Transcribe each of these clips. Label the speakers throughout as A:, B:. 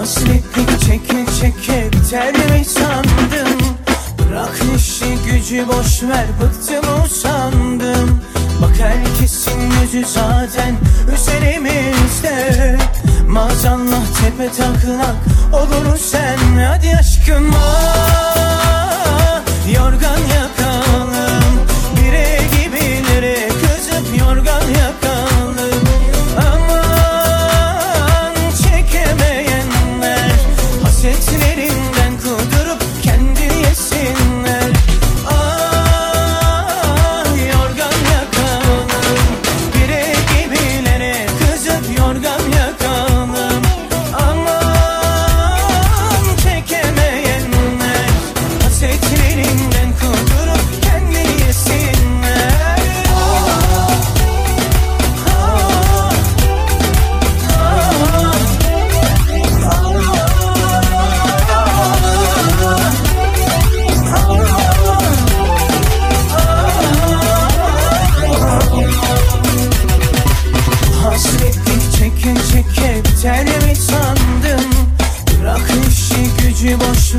A: hasretlik çeke çeke biter mi sandın? Bırak işi gücü boş ver bıktım usandım. Bak herkesin yüzü zaten üzerimizde. Maazallah tepe taklak olur sen. Hadi aşkım ah,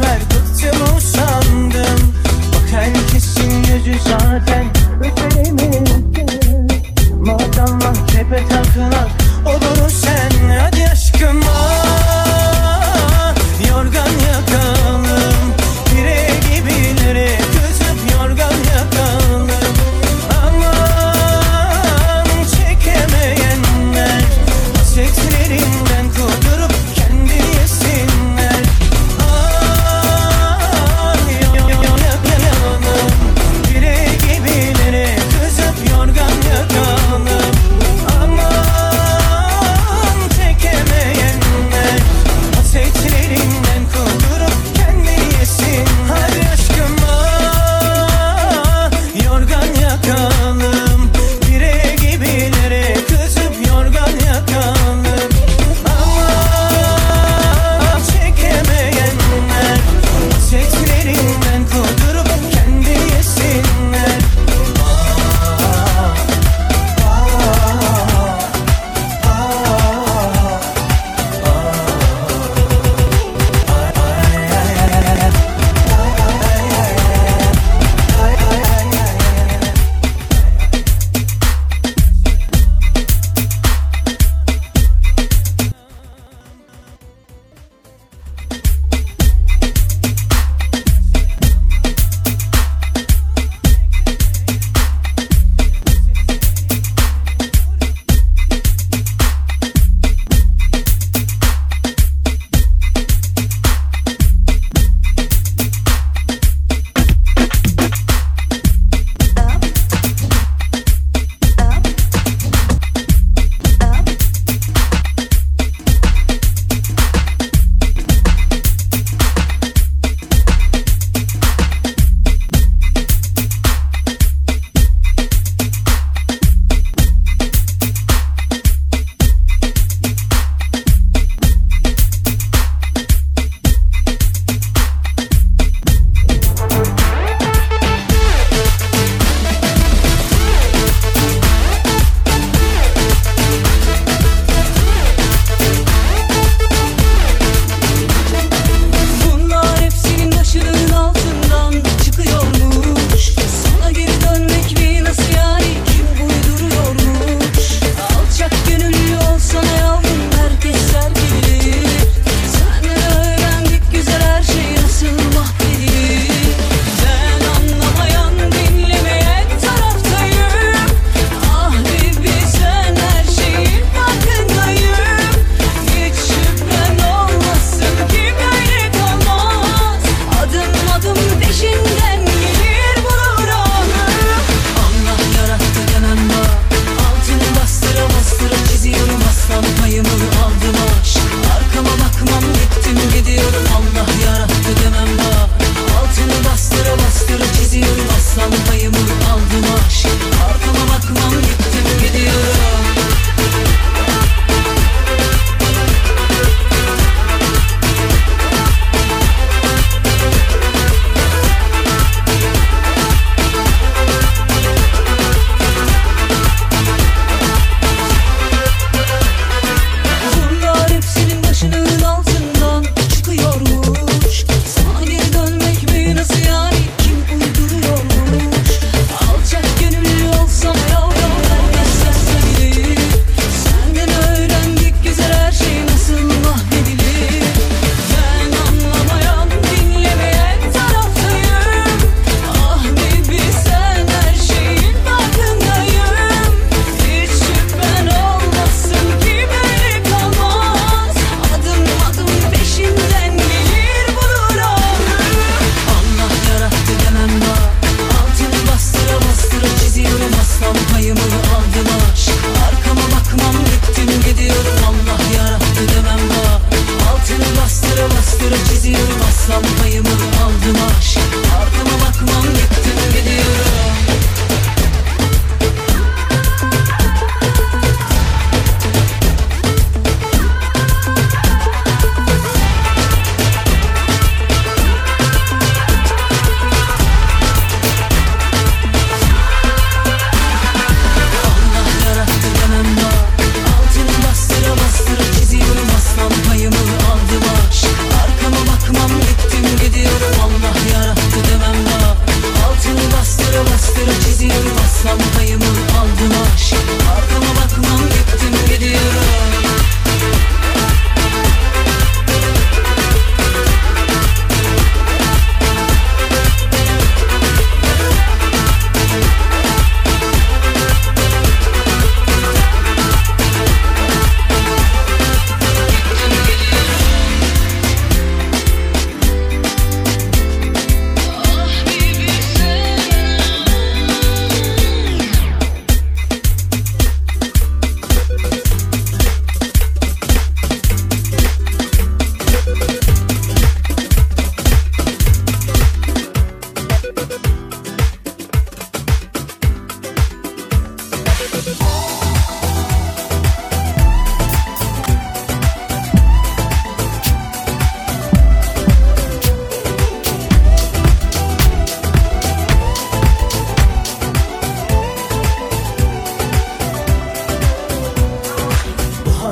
A: gözler bıktım usandım Bak herkesin gözü zaten üzerimizde Madem mahkeme takılan olur sen?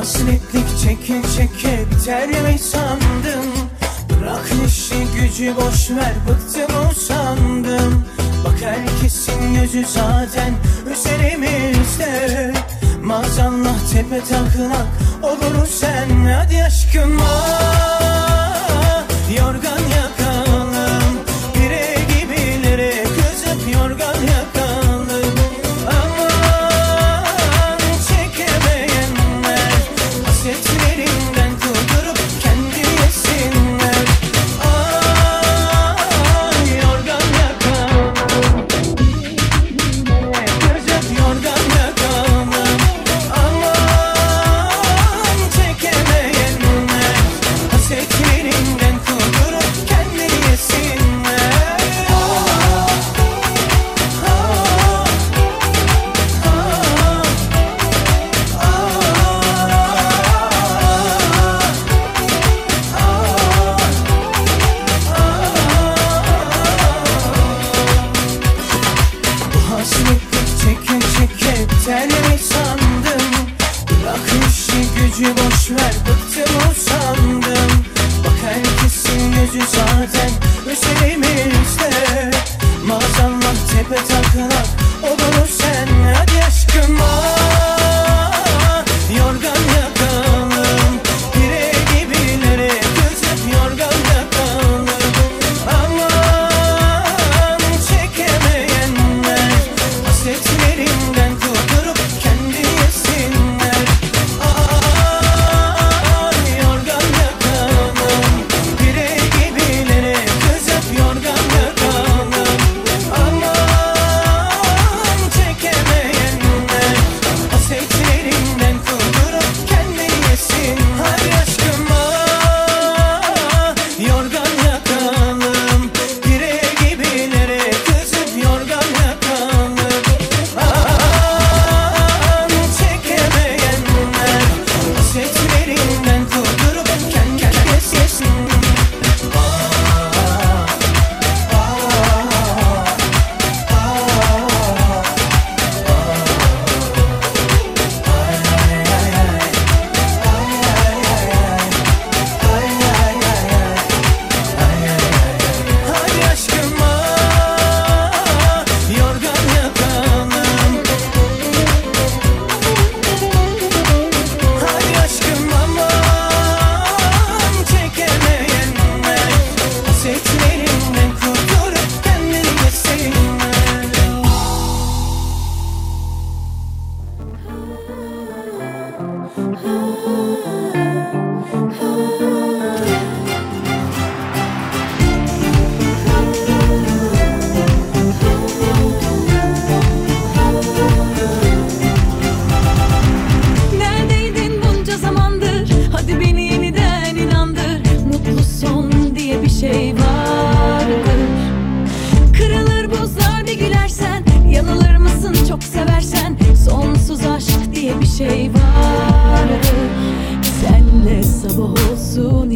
A: Hasretlik çeke çeke biter mi sandın? Bırak işi gücü boş ver bıktım usandım Bak herkesin gözü zaten üzerimizde. Maazallah tepe taklak olur sen. Hadi aşkıma ah, yorgan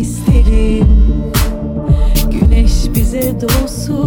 B: isterim. Güneş bize doğsun